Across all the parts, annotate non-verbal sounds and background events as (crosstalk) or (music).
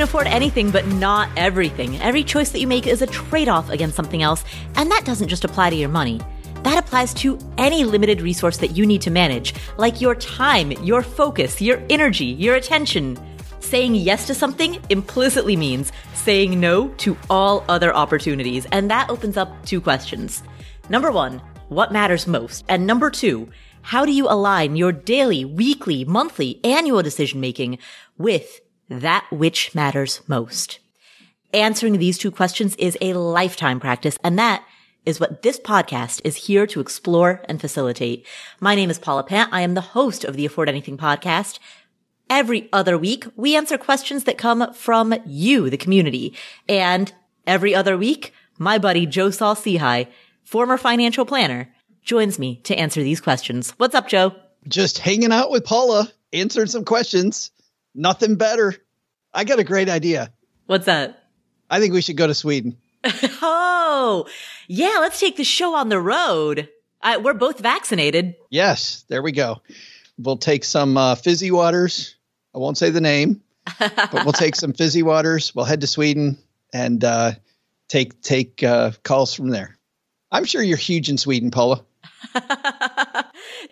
can afford anything, but not everything. Every choice that you make is a trade off against something else, and that doesn't just apply to your money. That applies to any limited resource that you need to manage, like your time, your focus, your energy, your attention. Saying yes to something implicitly means saying no to all other opportunities, and that opens up two questions. Number one, what matters most? And number two, how do you align your daily, weekly, monthly, annual decision making with that which matters most? Answering these two questions is a lifetime practice, and that is what this podcast is here to explore and facilitate. My name is Paula Pant. I am the host of the Afford Anything podcast. Every other week, we answer questions that come from you, the community. And every other week, my buddy Joe Saul Sehy, former financial planner, joins me to answer these questions. What's up, Joe? Just hanging out with Paula, answering some questions. Nothing better. I got a great idea. What's that? I think we should go to Sweden. (laughs) oh, yeah, let's take the show on the road. Uh, we're both vaccinated. Yes, there we go. We'll take some uh, fizzy waters. I won't say the name, but we'll take some (laughs) fizzy waters. We'll head to Sweden and uh, take take uh, calls from there. I'm sure you're huge in Sweden, Paula. (laughs)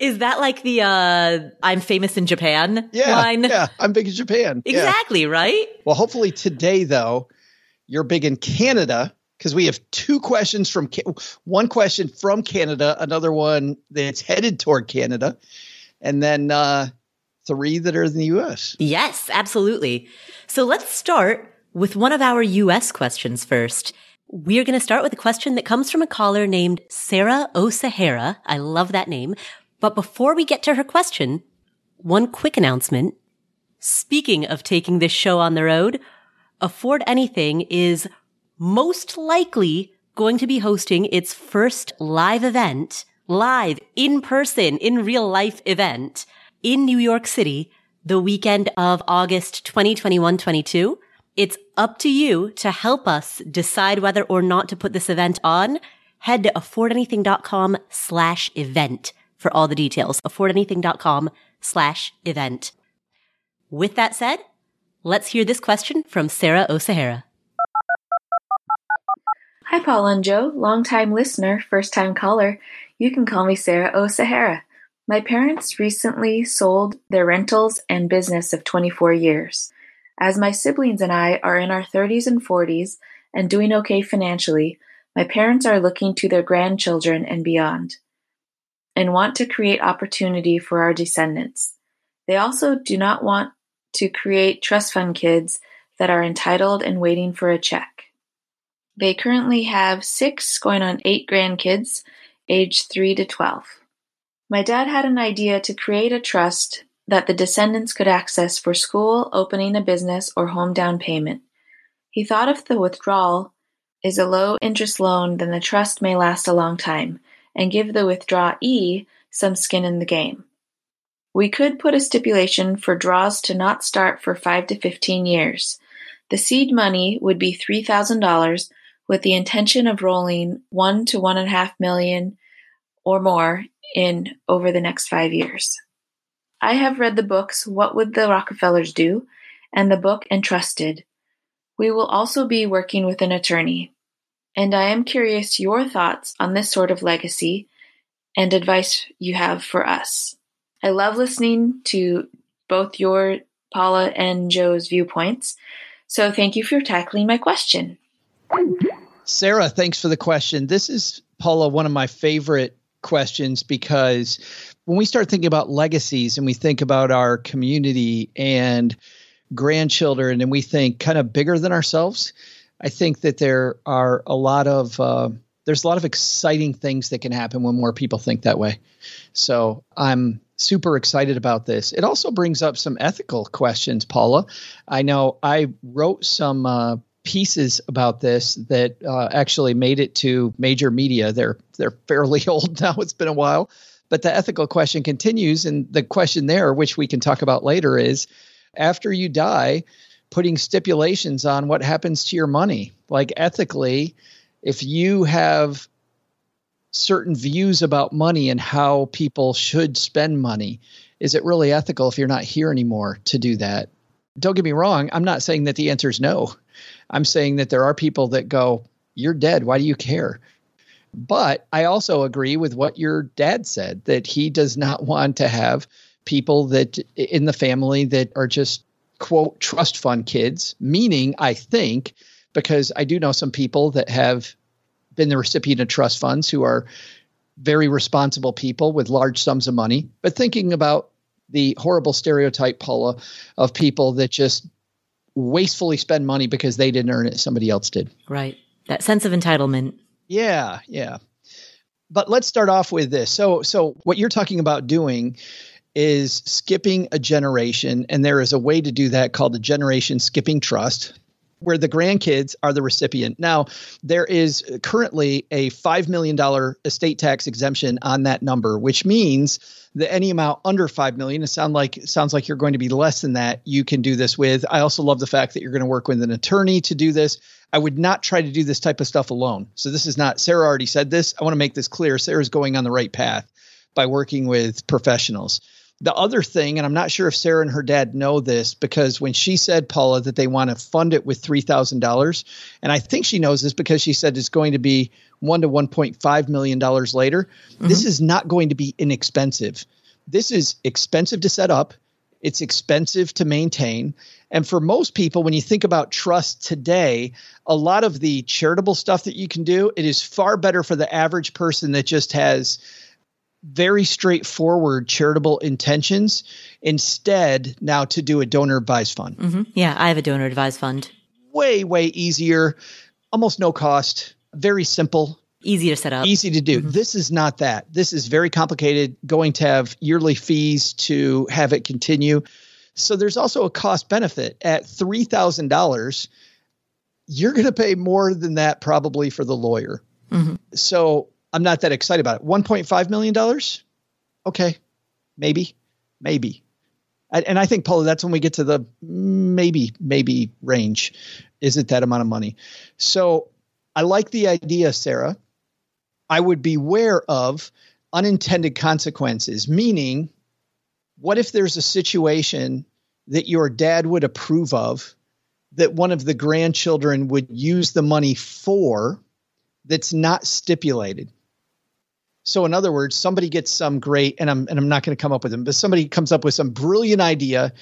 Is that like the uh, I'm famous in Japan yeah, line? Yeah, I'm big in Japan. Exactly, yeah. right? Well, hopefully today, though, you're big in Canada because we have two questions from one question from Canada, another one that's headed toward Canada, and then uh, three that are in the U.S. Yes, absolutely. So let's start with one of our U.S. questions first. We're going to start with a question that comes from a caller named Sarah O'Sahara. I love that name. But before we get to her question, one quick announcement. Speaking of taking this show on the road, Afford Anything is most likely going to be hosting its first live event, live in person, in real life event in New York City the weekend of August 2021-22. It's up to you to help us decide whether or not to put this event on. Head to affordanything.com slash event for all the details. affordanything.com slash event. With that said, let's hear this question from Sarah O'Sahara. Hi, Paul and Joe, longtime listener, first time caller. You can call me Sarah O'Sahara. My parents recently sold their rentals and business of 24 years. As my siblings and I are in our 30s and 40s and doing okay financially, my parents are looking to their grandchildren and beyond and want to create opportunity for our descendants. They also do not want to create trust fund kids that are entitled and waiting for a check. They currently have six going on eight grandkids, aged 3 to 12. My dad had an idea to create a trust that the descendants could access for school, opening a business, or home down payment. He thought if the withdrawal is a low interest loan, then the trust may last a long time and give the withdrawee some skin in the game. We could put a stipulation for draws to not start for 5 to 15 years. The seed money would be $3,000 with the intention of rolling 1 to 1.5 million or more in over the next 5 years. I have read the books What Would the Rockefellers Do? and the book Entrusted. We will also be working with an attorney. And I am curious your thoughts on this sort of legacy and advice you have for us. I love listening to both your, Paula, and Joe's viewpoints. So thank you for tackling my question. Sarah, thanks for the question. This is, Paula, one of my favorite questions because when we start thinking about legacies and we think about our community and grandchildren and we think kind of bigger than ourselves, I think that there are a lot of uh, there's a lot of exciting things that can happen when more people think that way. So I'm super excited about this. It also brings up some ethical questions, Paula. I know I wrote some uh, pieces about this that uh, actually made it to major media. They're they're fairly (laughs) old now. It's been a while, but the ethical question continues, and the question there, which we can talk about later, is after you die, putting stipulations on what happens to your money. Like ethically, if you have certain views about money and how people should spend money, is it really ethical if you're not here anymore to do that? don't get me wrong. I'm not saying that the answer is no. I'm saying that there are people that go, You're dead. Why do you care? But I also agree with what your dad said that he does not (laughs) want to have people that in the family that are just quote trust fund kids, meaning I think because I do know some people that have been the recipient of trust funds who are very responsible people with large sums of money, but thinking about the horrible stereotype, Paula, of people that just wastefully spend money because they didn't earn it, somebody else did. Right. That sense of entitlement. Yeah, yeah. But let's start off with this. So so what you're talking about doing is skipping a generation and there is a way to do that called a generation skipping trust where the grandkids are the recipient. Now, there is currently a $5 million estate tax exemption on that number, which means that any amount under 5 million, it sound like sounds like you're going to be less than that, you can do this with. I also love the fact that you're going to work with an attorney to do this. I would not try to do this type of stuff alone. So this is not Sarah already said this. I want to make this clear. Sarah's going on the right path by working with professionals. The other thing, and I'm not sure if Sarah and her dad know this because when she said, Paula, that they want to fund it with $3,000, and I think she knows this because she said it's going to be one to $1.5 million later, mm-hmm. this is not going to be inexpensive. This is expensive to set up, it's expensive to maintain. And for most people, when you think about trust today, a lot of the charitable stuff that you can do, it is far better for the average person that just has very straightforward charitable intentions instead now to do a donor advised fund. Mm-hmm. Yeah, I have a donor advised fund. Way, way easier, almost no cost, very simple. Easy to set up. Easy to do. Mm-hmm. This is not that. This is very complicated, going to have yearly fees to have it continue. So there's also a cost benefit. At $3,000, you're going to pay more than that probably for the lawyer. Mm-hmm. So I'm not that excited about it. 1.5 million dollars? Okay. Maybe. Maybe. And I think Paula, that's when we get to the maybe, maybe range. Is it that amount of money? So I like the idea, Sarah. I would beware of unintended consequences, meaning, what if there's a situation that your dad would approve of that one of the grandchildren would use the money for that's not stipulated? So in other words, somebody gets some great, and I'm and I'm not going to come up with them, but somebody comes up with some brilliant idea,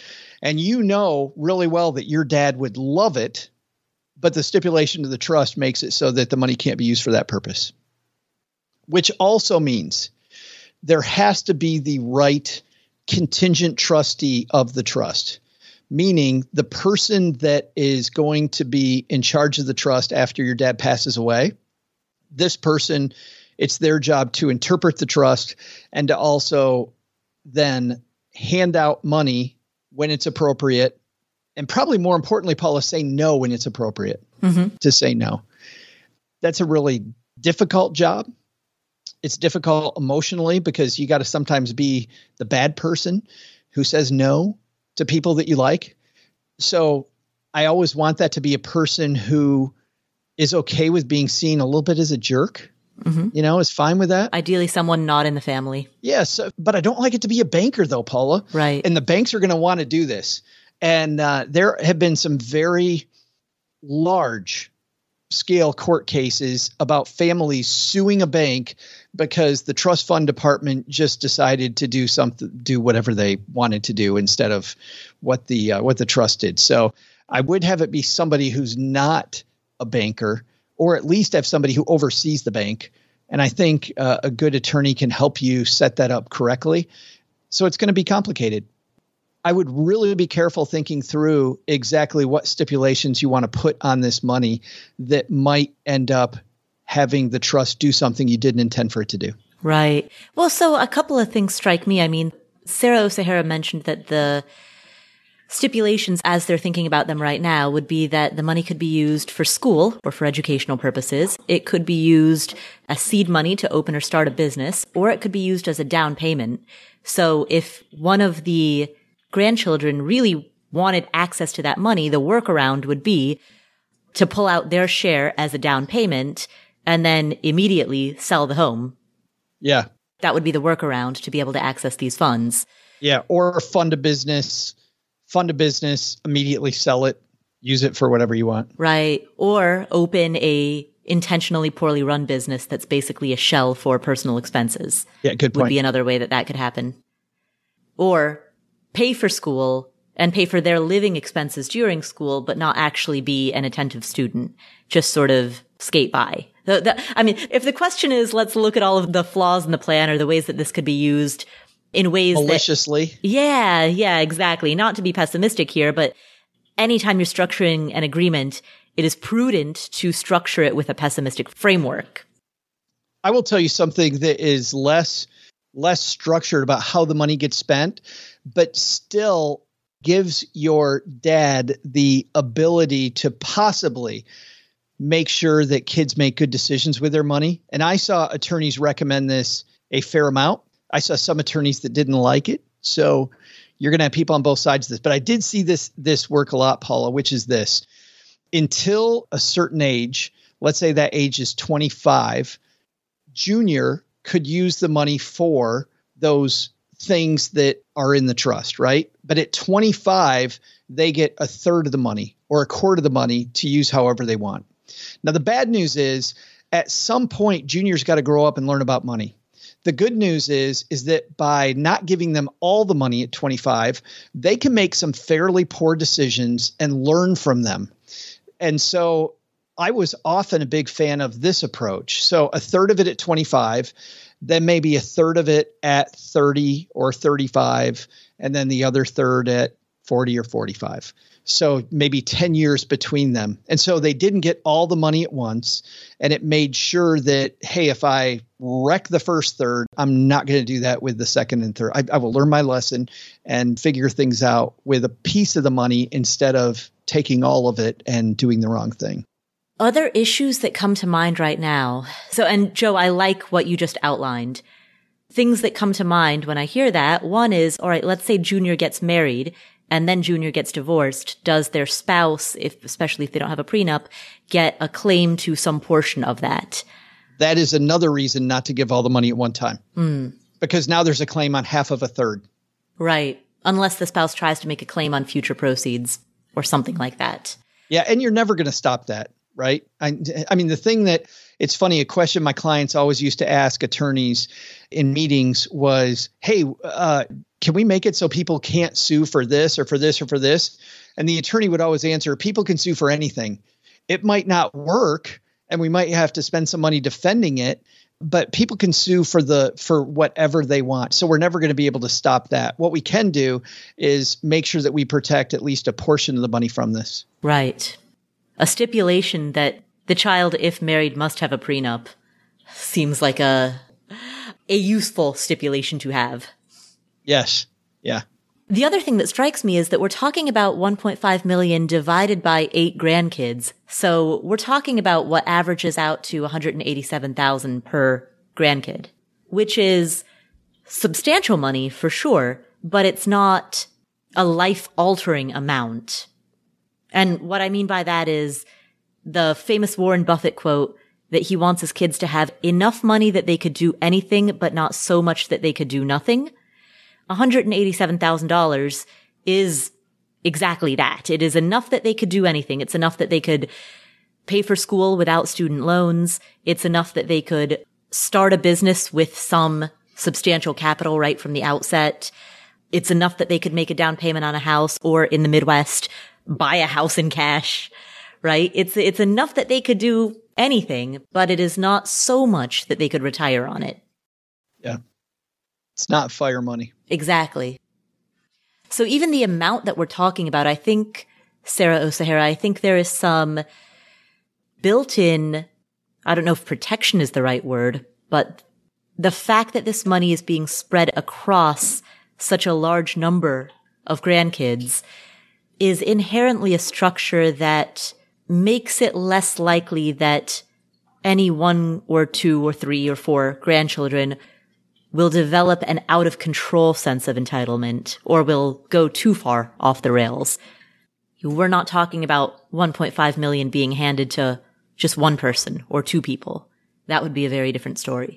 and you know really well that your dad would love it, but the stipulation of the trust makes it so that the money can't be used for that purpose. Which also means there has to be the right contingent trustee of the trust, meaning the person that is going to be in charge of the trust after your dad passes away. This person it's their job to interpret the trust and to also then hand out money when it's appropriate. And probably more importantly, Paula, say no when it's appropriate mm-hmm. to say no. That's a really difficult job. It's difficult emotionally because you got to sometimes be the bad person who says no to people that you like. So I always want that to be a person who is okay with being seen a little bit as a jerk Mm-hmm. You know, is fine with that. Ideally, someone not in the family. Yes, but I don't like it to be a banker, though, Paula. Right. And the banks are going to want to do this. And uh, there have been some very large scale court cases about families suing a bank because the trust fund department just decided to do something do whatever they wanted to do instead of what the uh, what the trust did so i would have it be somebody who's not a banker or at least have somebody who oversees the bank. And I think uh, a good attorney can help you set that up correctly. So it's going to be complicated. I would really be careful thinking through exactly what stipulations you want to put on this money that might end up having the trust do something you didn't intend for it to do. Right. Well, so a couple of things strike me. I mean, Sarah O'Sahara mentioned that the stipulations as they're thinking about them right now would be that the money could be used for school or for educational purposes. It could be used as seed money to open or start a business, or it could be used as a down payment. So if one of the grandchildren really wanted access to that money, the workaround would be to pull out their share as a down payment and then immediately sell the home. Yeah. That would be the workaround to be able to access these funds. Yeah. Or fund a business fund a business, immediately sell it, use it for whatever you want. Right. Or open a intentionally poorly run business that's basically a shell for personal expenses. Yeah, good point. Would be another way that that could happen. Or pay for school and pay for their living expenses during school, but not actually be an attentive student. Just sort of skate by. The, the, I mean, if the question is, let's look at all of the flaws in the plan or the ways that this could be used in ways maliciously. That, yeah, yeah, exactly. Not to be pessimistic here, but anytime you're structuring an agreement, it is prudent to structure it with a pessimistic framework. I will tell you something that is less less structured about how the money gets spent, but still gives your dad the ability to possibly make sure that kids make good decisions with their money. And I saw attorneys recommend this a fair amount. I saw some attorneys that didn't like it. So you're going to have people on both sides of this. But I did see this this work a lot, Paula, which is this. Until a certain age, let's say that age is 25, junior could use the money for those things that are in the trust, right? But at 25, they get a third of the money or a quarter of the money to use however they want. Now, the bad news is at some point, juniors got to grow up and learn about money. The good news is is that by not giving them all the money at 25, they can make some fairly poor decisions and learn from them. And so I was often a big fan of this approach. So a third of it at 25, then maybe a third of it at 30 or 35, and then the other third at 40 or 45. So maybe 10 years between them. And so they didn't get all the money at once. And it made sure that, hey, if I wreck the first third, I'm not going to do that with the second and third. I, I will learn my lesson and figure things out with a piece of the money instead of taking all of it and doing the wrong thing. Other issues that come to mind right now. So, and Joe, I like what you just outlined. Things that come to mind when I hear that. One is, all right, let's say Junior gets married and then Junior gets divorced, does their spouse, if especially if they don't have a prenup, get a claim to some portion of that? That is another reason not to give all the money at one time. Mm. Because now there's a claim on half of a third. Right. Unless the spouse tries to make a claim on future proceeds or something like that. Yeah, and you're never going to stop that, right? I, I mean, the thing that it's funny, a question my clients always used to ask attorneys in meetings was, "Hey, uh, can we make it so people can't sue for this or for this or for this? And the attorney would always answer, people can sue for anything. It might not work and we might have to spend some money defending it, but people can sue for the for whatever they want. So we're never going to be able to stop that. What we can do is make sure that we protect at least a portion of the money from this. Right. A stipulation that the child if married must have a prenup seems like a a useful stipulation to have. Yes. Yeah. The other thing that strikes me is that we're talking about 1.5 million divided by eight grandkids. So we're talking about what averages out to 187,000 per grandkid, which is substantial money for sure, but it's not a life altering amount. And what I mean by that is the famous Warren Buffett quote that he wants his kids to have enough money that they could do anything, but not so much that they could do nothing. $187,000 is exactly that. It is enough that they could do anything. It's enough that they could pay for school without student loans. It's enough that they could start a business with some substantial capital right from the outset. It's enough that they could make a down payment on a house or in the Midwest, buy a house in cash, right? It's, it's enough that they could do anything, but it is not so much that they could retire on it. Yeah. It's not fire money. Exactly. So even the amount that we're talking about, I think, Sarah O'Sahara, I think there is some built in, I don't know if protection is the right word, but the fact that this money is being spread across such a large number of grandkids is inherently a structure that makes it less likely that any one or two or three or four grandchildren will develop an out of control sense of entitlement or will go too far off the rails. We're not talking about 1.5 million being handed to just one person or two people. That would be a very different story.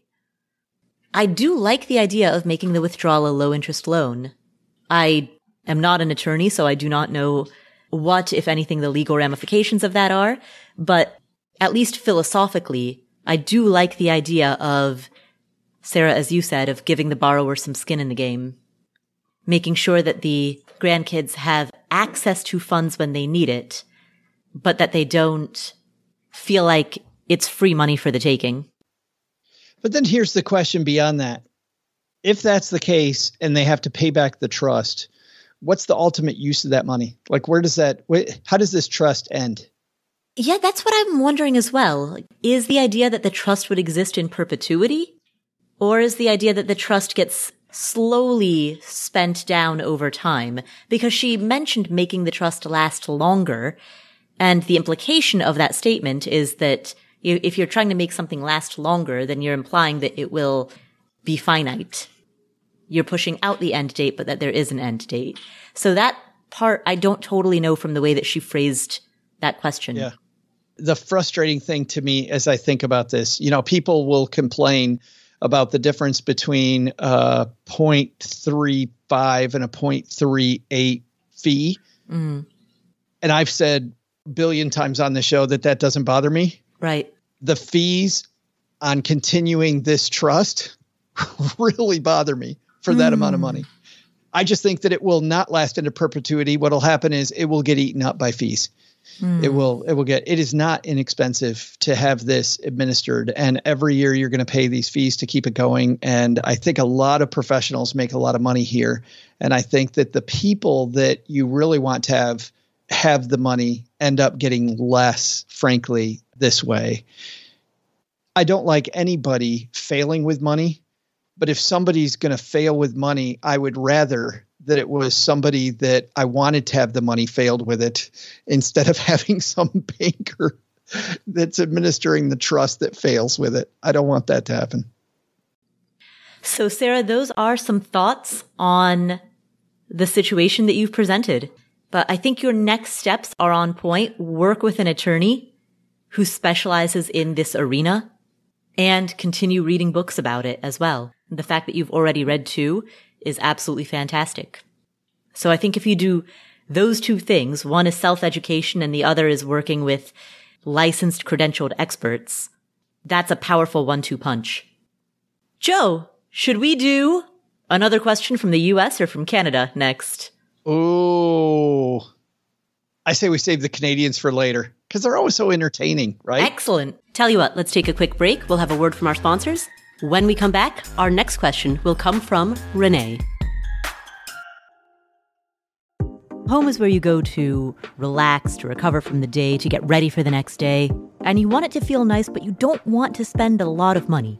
I do like the idea of making the withdrawal a low interest loan. I am not an attorney, so I do not know what, if anything, the legal ramifications of that are. But at least philosophically, I do like the idea of, Sarah, as you said, of giving the borrower some skin in the game, making sure that the grandkids have access to funds when they need it, but that they don't feel like it's free money for the taking. But then here's the question beyond that. If that's the case and they have to pay back the trust, what's the ultimate use of that money? Like, where does that, how does this trust end? Yeah, that's what I'm wondering as well. Is the idea that the trust would exist in perpetuity? Or is the idea that the trust gets slowly spent down over time? Because she mentioned making the trust last longer. And the implication of that statement is that if you're trying to make something last longer, then you're implying that it will be finite. You're pushing out the end date, but that there is an end date. So that part, I don't totally know from the way that she phrased that question. Yeah. The frustrating thing to me as I think about this, you know, people will complain about the difference between a 0.35 and a 0.38 fee. Mm. And I've said billion times on the show that that doesn't bother me. Right. The fees on continuing this trust (laughs) really bother me for that mm. amount of money. I just think that it will not last into perpetuity. What'll happen is it will get eaten up by fees. Mm. It will it will get it is not inexpensive to have this administered and every year you're going to pay these fees to keep it going and I think a lot of professionals make a lot of money here and I think that the people that you really want to have have the money end up getting less frankly this way. I don't like anybody failing with money, but if somebody's going to fail with money, I would rather that it was somebody that I wanted to have the money failed with it instead of (laughs) having some banker that's administering the trust that fails with it. I don't want that to happen. So, Sarah, those are some thoughts on the situation that you've presented. But I think your next steps are on point. Work with an attorney who specializes in this arena and continue reading books about it as well. The fact that you've already read two is absolutely fantastic. So I think if you do those two things, one is self-education and the other is working with licensed credentialed experts, that's a powerful one-two punch. Joe, should we do another question from the US or from Canada next? Oh, I say we save the Canadians for later because they're always so entertaining, right? Excellent. Tell you what, let's take a quick break. We'll have a word from our sponsors. When we come back, our next question will come from Renee. Home is where you go to relax, to recover from the day, to get ready for the next day. And you want it to feel nice, but you don't want to spend a lot of money.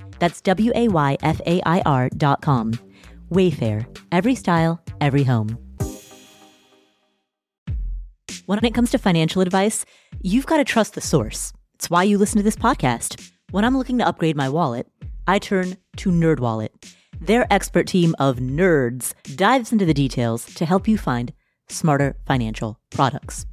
That's W A Y F A I R dot com. Wayfair, every style, every home. When it comes to financial advice, you've got to trust the source. It's why you listen to this podcast. When I'm looking to upgrade my wallet, I turn to NerdWallet. Their expert team of nerds dives into the details to help you find smarter financial products.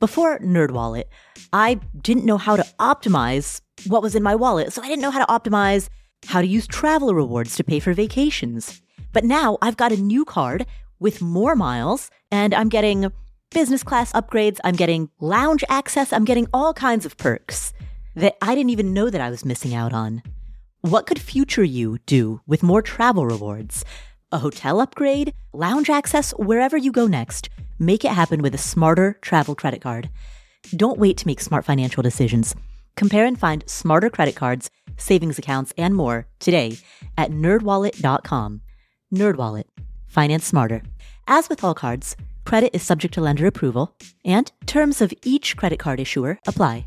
Before NerdWallet, I didn't know how to optimize what was in my wallet, so I didn't know how to optimize how to use travel rewards to pay for vacations. But now I've got a new card with more miles and I'm getting business class upgrades. I'm getting lounge access. I'm getting all kinds of perks that I didn't even know that I was missing out on. What could future you do with more travel rewards? A hotel upgrade, lounge access, wherever you go next. Make it happen with a smarter travel credit card. Don't wait to make smart financial decisions. Compare and find smarter credit cards, savings accounts, and more today at nerdwallet.com. Nerdwallet. Finance smarter. As with all cards, credit is subject to lender approval, and terms of each credit card issuer apply.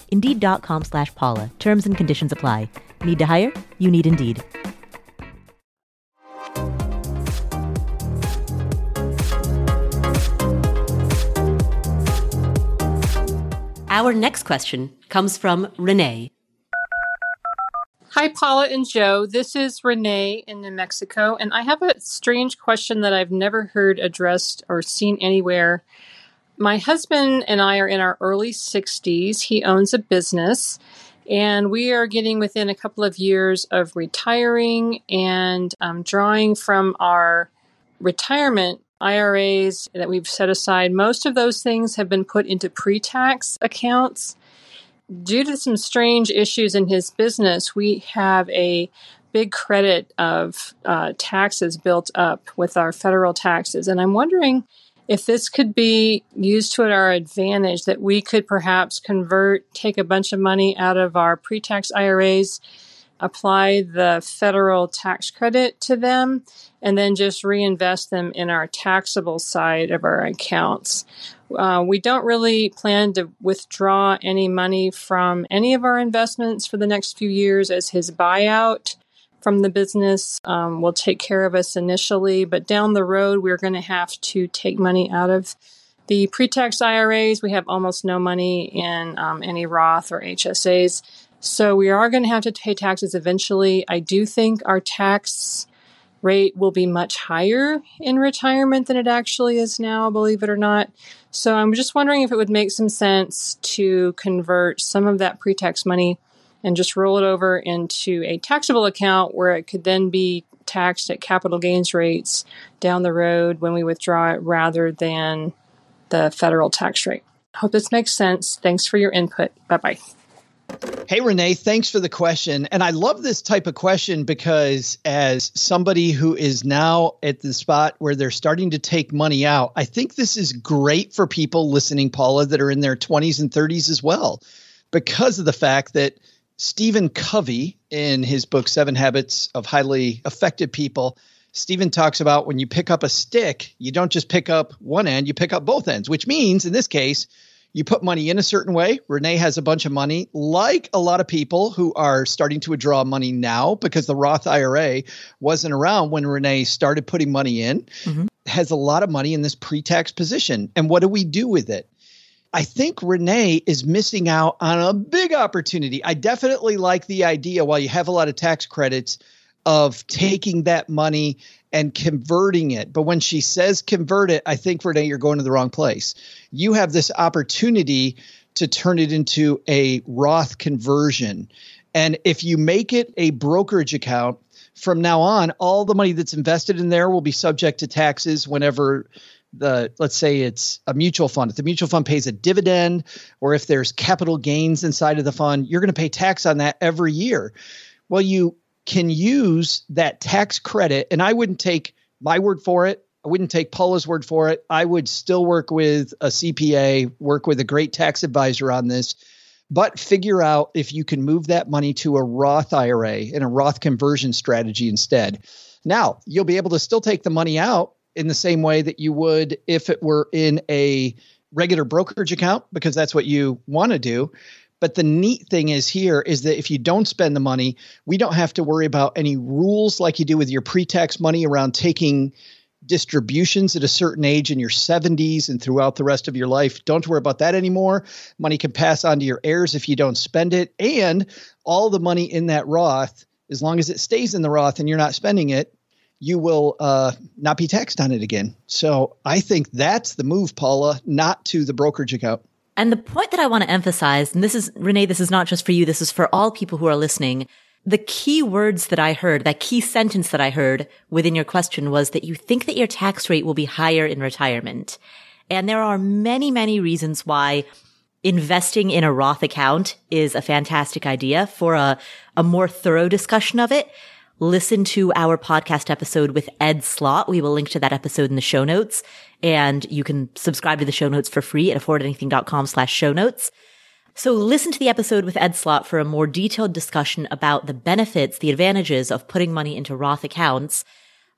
Indeed.com slash Paula. Terms and conditions apply. Need to hire? You need Indeed. Our next question comes from Renee. Hi, Paula and Joe. This is Renee in New Mexico, and I have a strange question that I've never heard addressed or seen anywhere. My husband and I are in our early 60s. He owns a business, and we are getting within a couple of years of retiring and um, drawing from our retirement IRAs that we've set aside, most of those things have been put into pre tax accounts. Due to some strange issues in his business, we have a big credit of uh, taxes built up with our federal taxes. And I'm wondering if this could be used to our advantage, that we could perhaps convert, take a bunch of money out of our pre tax IRAs apply the federal tax credit to them, and then just reinvest them in our taxable side of our accounts. Uh, we don't really plan to withdraw any money from any of our investments for the next few years as his buyout from the business um, will take care of us initially, but down the road, we're going to have to take money out of the pre tax IRAs. We have almost no money in um, any Roth or HSAs. So we are going to have to pay taxes eventually. I do think our tax rate will be much higher in retirement than it actually is now, believe it or not. So I'm just wondering if it would make some sense to convert some of that pre tax money and just roll it over into a taxable account where it could then be taxed at capital gains rates down the road when we withdraw it rather than the federal tax rate. Hope this makes sense. Thanks for your input. Bye bye. Hey, Renee, thanks for the question. And I love this type of question because, as somebody who is now at the spot where they're starting to take money out, I think this is great for people listening, Paula, that are in their 20s and 30s as well, because of the fact that Stephen Covey, in his book, Seven Habits of Highly Effective People, Stephen talks about when you pick up a stick, you don't just pick up one end, you pick up both ends, which means in this case, you put money in a certain way. Renee has a bunch of money, like a lot of people who are starting to withdraw money now because the Roth IRA wasn't around when Renee started putting money in, mm-hmm. has a lot of money in this pre tax position. And what do we do with it? I think Renee is missing out on a big opportunity. I definitely like the idea while you have a lot of tax credits of taking that money and converting it. But when she says convert it, I think Renee, you're going to the wrong place. You have this opportunity to turn it into a Roth conversion. And if you make it a brokerage account, from now on, all the money that's invested in there will be subject to taxes whenever the let's say it's a mutual fund if the mutual fund pays a dividend or if there's capital gains inside of the fund you're going to pay tax on that every year well you can use that tax credit, and I wouldn't take my word for it. I wouldn't take Paula's word for it. I would still work with a CPA, work with a great tax advisor on this, but figure out if you can move that money to a Roth IRA and a Roth conversion strategy instead. Now, you'll be able to still take the money out in the same way that you would if it were in a regular brokerage account because that's what you want to do. But the neat thing is here is that if you don't spend the money, we don't have to worry about any rules like you do with your pre-tax money around taking distributions at a certain age in your 70s and throughout the rest of your life. Don't worry about that anymore. Money can pass on to your heirs if you don't spend it. And all the money in that Roth, as long as it stays in the Roth and you're not spending it, you will uh, not be taxed on it again. So I think that's the move, Paula, not to the brokerage account. And the point that I want to emphasize, and this is, Renee, this is not just for you. This is for all people who are listening. The key words that I heard, that key sentence that I heard within your question was that you think that your tax rate will be higher in retirement. And there are many, many reasons why investing in a Roth account is a fantastic idea for a, a more thorough discussion of it listen to our podcast episode with Ed Slott. We will link to that episode in the show notes and you can subscribe to the show notes for free at affordanything.com slash show notes. So listen to the episode with Ed Slott for a more detailed discussion about the benefits, the advantages of putting money into Roth accounts.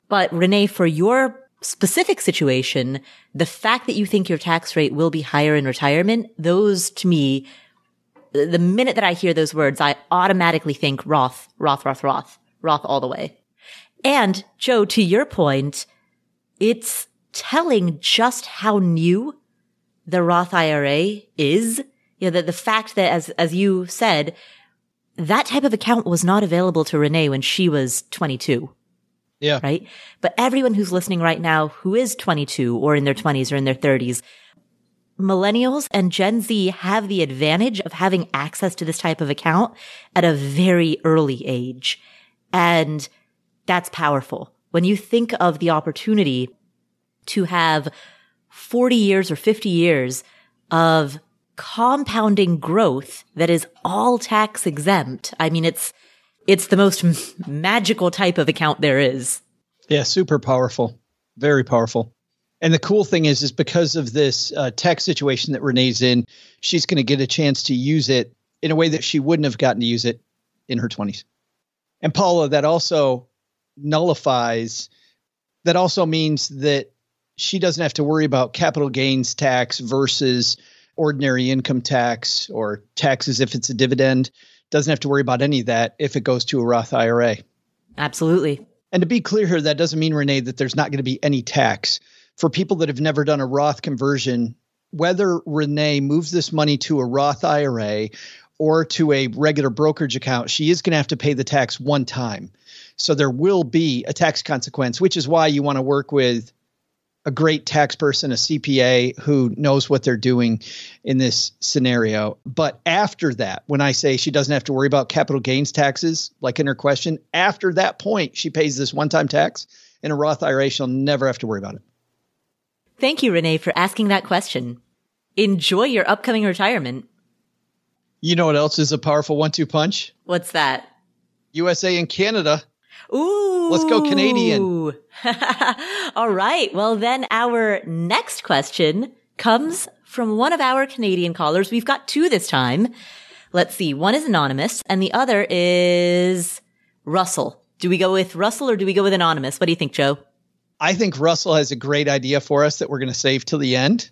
But Renee, for your specific situation, the fact that you think your tax rate will be higher in retirement, those to me, the minute that I hear those words, I automatically think Roth, Roth, Roth, Roth. Roth all the way. And Joe, to your point, it's telling just how new the Roth IRA is. You know, the, the fact that as, as you said, that type of account was not available to Renee when she was 22. Yeah. Right. But everyone who's listening right now who is 22 or in their 20s or in their 30s, millennials and Gen Z have the advantage of having access to this type of account at a very early age. And that's powerful. When you think of the opportunity to have 40 years or 50 years of compounding growth that is all tax exempt. I mean, it's, it's the most (laughs) magical type of account there is. Yeah, super powerful. Very powerful. And the cool thing is, is because of this uh, tax situation that Renee's in, she's going to get a chance to use it in a way that she wouldn't have gotten to use it in her 20s. And Paula, that also nullifies, that also means that she doesn't have to worry about capital gains tax versus ordinary income tax or taxes if it's a dividend. Doesn't have to worry about any of that if it goes to a Roth IRA. Absolutely. And to be clear here, that doesn't mean, Renee, that there's not going to be any tax. For people that have never done a Roth conversion, whether Renee moves this money to a Roth IRA or to a regular brokerage account, she is going to have to pay the tax one time. So there will be a tax consequence, which is why you want to work with a great tax person, a CPA who knows what they're doing in this scenario. But after that, when I say she doesn't have to worry about capital gains taxes, like in her question, after that point, she pays this one time tax in a Roth IRA, she'll never have to worry about it. Thank you, Renee, for asking that question. Enjoy your upcoming retirement. You know what else is a powerful one two punch? What's that? USA and Canada. Ooh. Let's go Canadian. (laughs) All right. Well, then our next question comes from one of our Canadian callers. We've got two this time. Let's see. One is anonymous and the other is Russell. Do we go with Russell or do we go with anonymous? What do you think, Joe? I think Russell has a great idea for us that we're going to save till the end.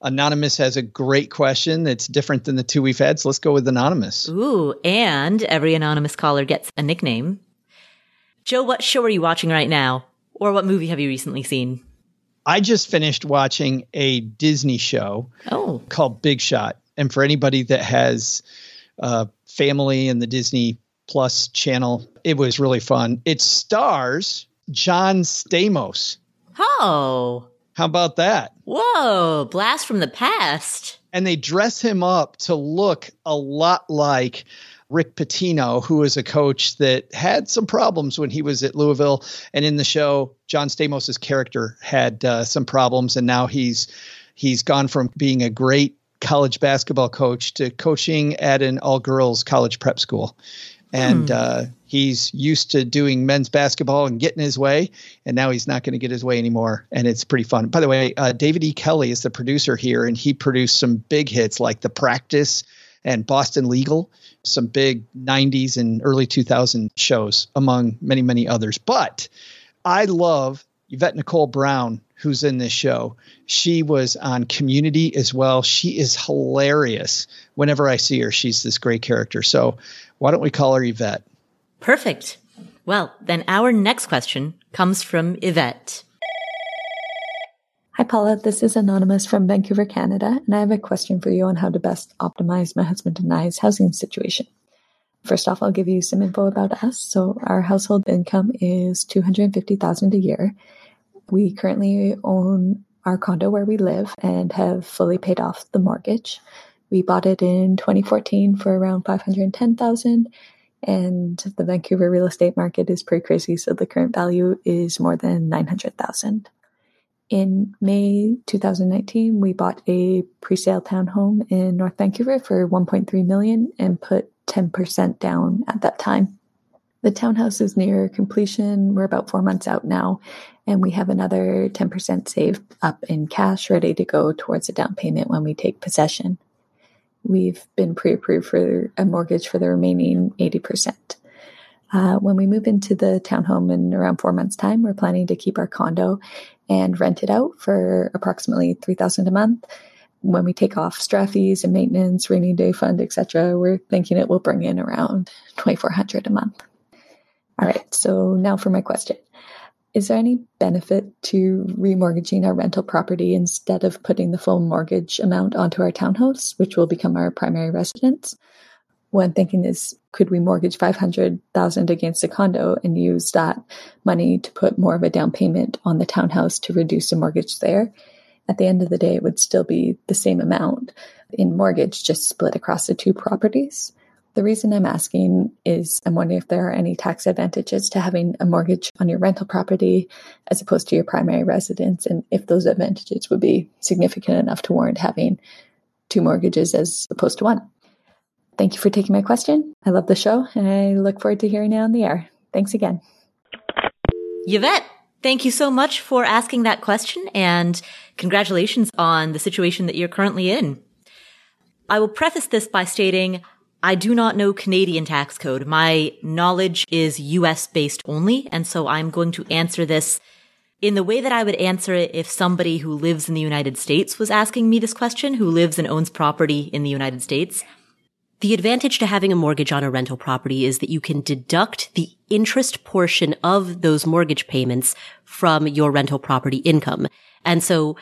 Anonymous has a great question that's different than the two we've had. So let's go with Anonymous. Ooh, and every anonymous caller gets a nickname. Joe, what show are you watching right now? Or what movie have you recently seen? I just finished watching a Disney show oh. called Big Shot. And for anybody that has uh, family in the Disney Plus channel, it was really fun. It stars John Stamos. Oh. How about that? Whoa, blast from the past. And they dress him up to look a lot like Rick Pitino, who is a coach that had some problems when he was at Louisville. And in the show, John Stamos' character had uh, some problems, and now he's he's gone from being a great college basketball coach to coaching at an all girls college prep school. And hmm. uh, he's used to doing men's basketball and getting his way, and now he's not going to get his way anymore, and it's pretty fun. By the way, uh, David E. Kelley is the producer here, and he produced some big hits like The Practice and Boston Legal, some big 90s and early 2000 shows, among many, many others. But I love Yvette Nicole Brown, who's in this show. She was on Community as well. She is hilarious. Whenever I see her, she's this great character. So why don't we call her Yvette? Perfect. Well, then our next question comes from Yvette. Hi, Paula. This is Anonymous from Vancouver, Canada, and I have a question for you on how to best optimize my husband and I's housing situation. First off, I'll give you some info about us. So, our household income is two hundred fifty thousand a year. We currently own our condo where we live and have fully paid off the mortgage. We bought it in 2014 for around 510,000 and the Vancouver real estate market is pretty crazy so the current value is more than 900,000. In May 2019, we bought a pre-sale townhome in North Vancouver for 1.3 million and put 10% down at that time. The townhouse is near completion. We're about four months out now, and we have another 10% saved up in cash ready to go towards a down payment when we take possession. We've been pre approved for a mortgage for the remaining 80%. Uh, when we move into the townhome in around four months' time, we're planning to keep our condo and rent it out for approximately 3000 a month. When we take off strata fees and maintenance, rainy day fund, etc., we're thinking it will bring in around 2400 a month. All right, so now for my question. Is there any benefit to remortgaging our rental property instead of putting the full mortgage amount onto our townhouse, which will become our primary residence? I'm thinking is, could we mortgage 500,000 against a condo and use that money to put more of a down payment on the townhouse to reduce the mortgage there? At the end of the day, it would still be the same amount in mortgage, just split across the two properties. The reason I'm asking is I'm wondering if there are any tax advantages to having a mortgage on your rental property as opposed to your primary residence, and if those advantages would be significant enough to warrant having two mortgages as opposed to one. Thank you for taking my question. I love the show and I look forward to hearing it on the air. Thanks again. Yvette, thank you so much for asking that question and congratulations on the situation that you're currently in. I will preface this by stating I do not know Canadian tax code. My knowledge is US based only. And so I'm going to answer this in the way that I would answer it if somebody who lives in the United States was asking me this question, who lives and owns property in the United States. The advantage to having a mortgage on a rental property is that you can deduct the interest portion of those mortgage payments from your rental property income. And so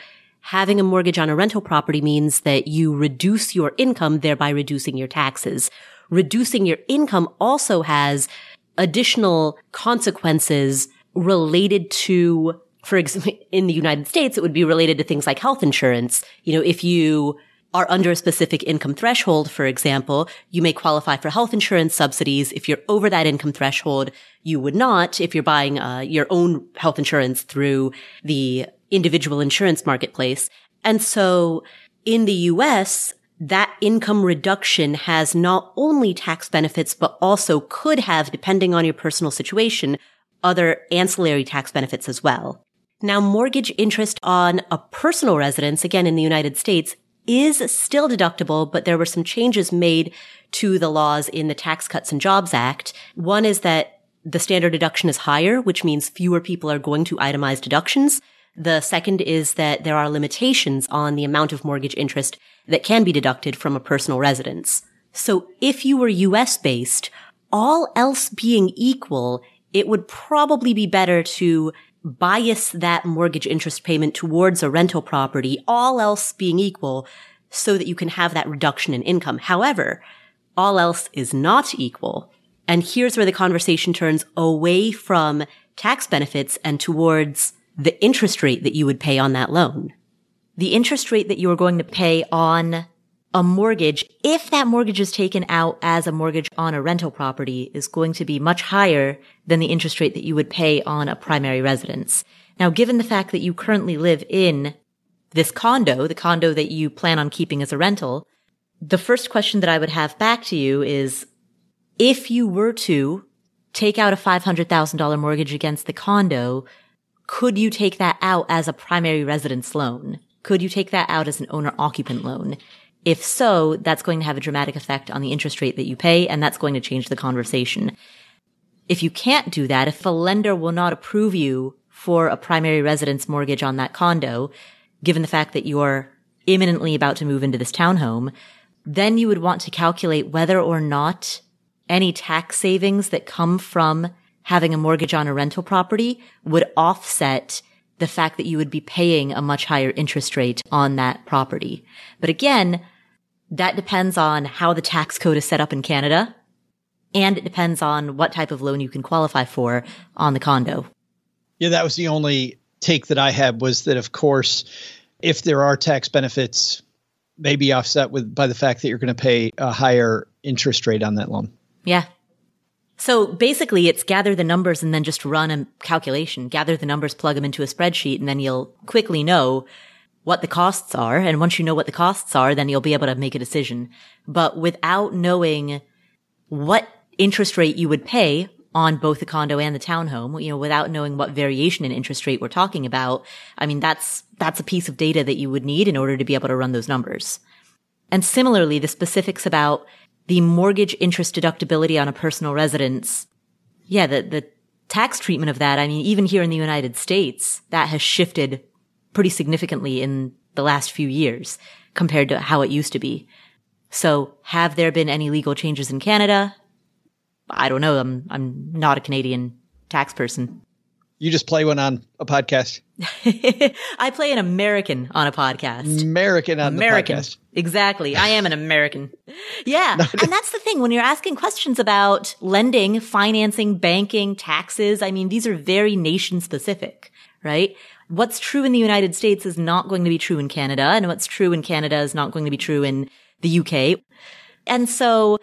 having a mortgage on a rental property means that you reduce your income, thereby reducing your taxes. Reducing your income also has additional consequences related to, for example, (laughs) in the United States, it would be related to things like health insurance. You know, if you are under a specific income threshold, for example, you may qualify for health insurance subsidies. If you're over that income threshold, you would not if you're buying uh, your own health insurance through the individual insurance marketplace. And so in the US, that income reduction has not only tax benefits, but also could have, depending on your personal situation, other ancillary tax benefits as well. Now, mortgage interest on a personal residence, again in the United States, is still deductible, but there were some changes made to the laws in the Tax Cuts and Jobs Act. One is that the standard deduction is higher, which means fewer people are going to itemize deductions. The second is that there are limitations on the amount of mortgage interest that can be deducted from a personal residence. So if you were US based, all else being equal, it would probably be better to bias that mortgage interest payment towards a rental property, all else being equal, so that you can have that reduction in income. However, all else is not equal. And here's where the conversation turns away from tax benefits and towards the interest rate that you would pay on that loan. The interest rate that you are going to pay on a mortgage, if that mortgage is taken out as a mortgage on a rental property, is going to be much higher than the interest rate that you would pay on a primary residence. Now, given the fact that you currently live in this condo, the condo that you plan on keeping as a rental, the first question that I would have back to you is, if you were to take out a $500,000 mortgage against the condo, could you take that out as a primary residence loan? Could you take that out as an owner occupant loan? If so, that's going to have a dramatic effect on the interest rate that you pay, and that's going to change the conversation. If you can't do that, if a lender will not approve you for a primary residence mortgage on that condo, given the fact that you're imminently about to move into this townhome, then you would want to calculate whether or not any tax savings that come from having a mortgage on a rental property would offset the fact that you would be paying a much higher interest rate on that property. But again, that depends on how the tax code is set up in Canada. And it depends on what type of loan you can qualify for on the condo. Yeah, that was the only take that I had was that, of course, if there are tax benefits, maybe offset with by the fact that you're going to pay a higher interest rate on that loan. Yeah. So basically it's gather the numbers and then just run a calculation, gather the numbers, plug them into a spreadsheet, and then you'll quickly know what the costs are. And once you know what the costs are, then you'll be able to make a decision. But without knowing what interest rate you would pay on both the condo and the townhome, you know, without knowing what variation in interest rate we're talking about, I mean, that's, that's a piece of data that you would need in order to be able to run those numbers. And similarly, the specifics about the mortgage interest deductibility on a personal residence. Yeah, the, the tax treatment of that. I mean, even here in the United States, that has shifted pretty significantly in the last few years compared to how it used to be. So have there been any legal changes in Canada? I don't know. I'm, I'm not a Canadian tax person. You just play one on a podcast. (laughs) I play an American on a podcast. American on American. Exactly. I am an American. (laughs) Yeah. and that's the thing when you're asking questions about lending, financing, banking, taxes. I mean, these are very nation specific, right? What's true in the United States is not going to be true in Canada and what's true in Canada is not going to be true in the UK. And so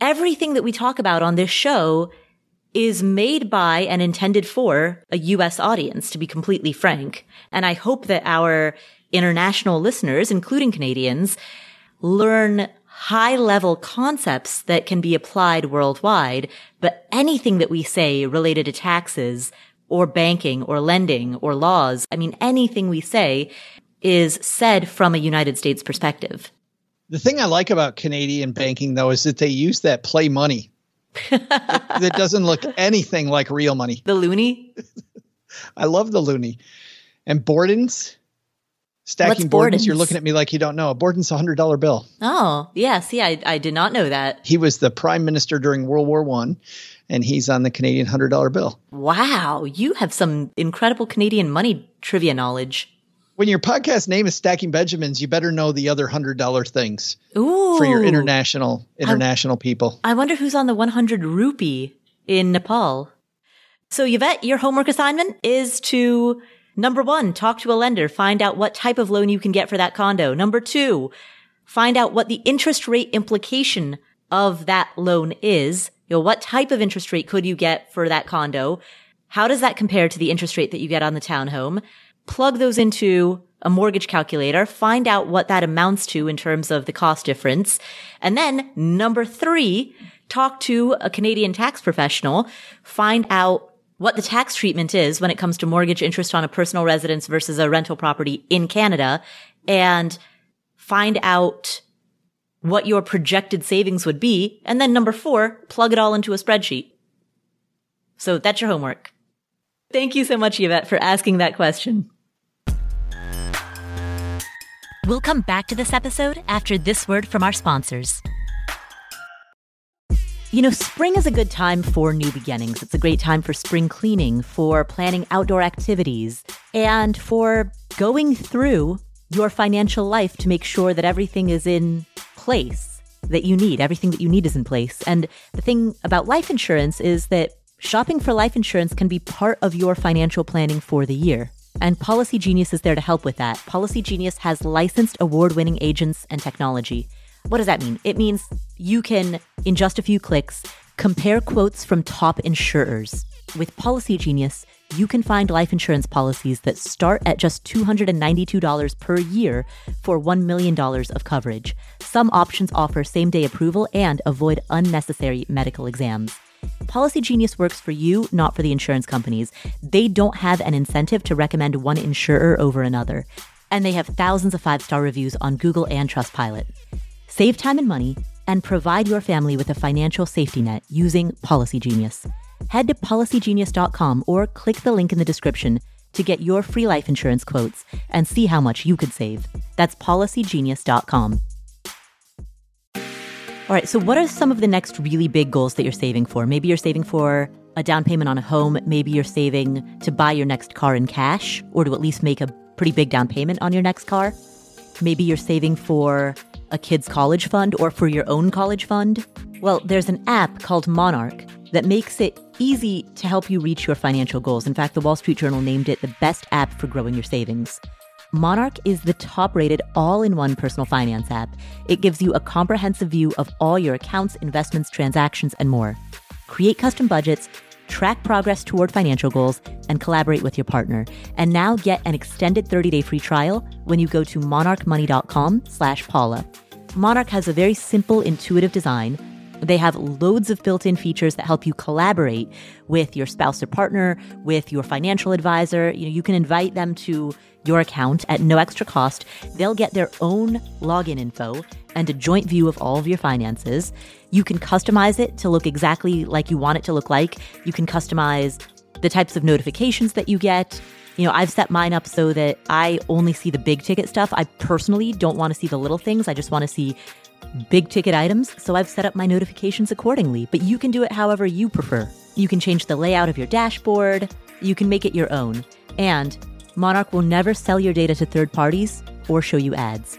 everything that we talk about on this show is made by and intended for a US audience, to be completely frank. And I hope that our international listeners, including Canadians, learn high level concepts that can be applied worldwide. But anything that we say related to taxes or banking or lending or laws, I mean, anything we say is said from a United States perspective. The thing I like about Canadian banking, though, is that they use that play money (laughs) that doesn't look anything like real money. The loonie. (laughs) I love the loonie. And Borden's stacking Borden's. You're looking at me like you don't know. Borden's a hundred dollar bill. Oh yeah, see, I I did not know that. He was the prime minister during World War One, and he's on the Canadian hundred dollar bill. Wow, you have some incredible Canadian money trivia knowledge when your podcast name is Stacking Benjamins, you better know the other hundred dollar things Ooh. for your international international I, people. I wonder who's on the one hundred rupee in Nepal. So Yvette, your homework assignment is to number one, talk to a lender, find out what type of loan you can get for that condo. Number two, find out what the interest rate implication of that loan is. You know, what type of interest rate could you get for that condo? How does that compare to the interest rate that you get on the townhome? plug those into a mortgage calculator, find out what that amounts to in terms of the cost difference. And then number three, talk to a Canadian tax professional, find out what the tax treatment is when it comes to mortgage interest on a personal residence versus a rental property in Canada and find out what your projected savings would be. And then number four, plug it all into a spreadsheet. So that's your homework. Thank you so much, Yvette, for asking that question. We'll come back to this episode after this word from our sponsors. You know, spring is a good time for new beginnings. It's a great time for spring cleaning, for planning outdoor activities, and for going through your financial life to make sure that everything is in place that you need. Everything that you need is in place. And the thing about life insurance is that shopping for life insurance can be part of your financial planning for the year. And Policy Genius is there to help with that. Policy Genius has licensed award winning agents and technology. What does that mean? It means you can, in just a few clicks, compare quotes from top insurers. With Policy Genius, you can find life insurance policies that start at just $292 per year for $1 million of coverage. Some options offer same day approval and avoid unnecessary medical exams. Policy Genius works for you, not for the insurance companies. They don't have an incentive to recommend one insurer over another. And they have thousands of five star reviews on Google and Trustpilot. Save time and money and provide your family with a financial safety net using Policy Genius. Head to policygenius.com or click the link in the description to get your free life insurance quotes and see how much you could save. That's policygenius.com. All right, so what are some of the next really big goals that you're saving for? Maybe you're saving for a down payment on a home, maybe you're saving to buy your next car in cash or to at least make a pretty big down payment on your next car. Maybe you're saving for a kid's college fund or for your own college fund. Well, there's an app called Monarch that makes it easy to help you reach your financial goals. In fact, the Wall Street Journal named it the best app for growing your savings. Monarch is the top rated all in one personal finance app. It gives you a comprehensive view of all your accounts, investments, transactions, and more. Create custom budgets, track progress toward financial goals, and collaborate with your partner. And now get an extended 30-day free trial when you go to monarchmoney.com slash Paula. Monarch has a very simple, intuitive design they have loads of built in features that help you collaborate with your spouse or partner, with your financial advisor. You know, you can invite them to your account at no extra cost. They'll get their own login info and a joint view of all of your finances. You can customize it to look exactly like you want it to look like. You can customize the types of notifications that you get. You know, I've set mine up so that I only see the big ticket stuff. I personally don't want to see the little things. I just want to see big ticket items, so I've set up my notifications accordingly, but you can do it however you prefer. You can change the layout of your dashboard, you can make it your own, and Monarch will never sell your data to third parties or show you ads.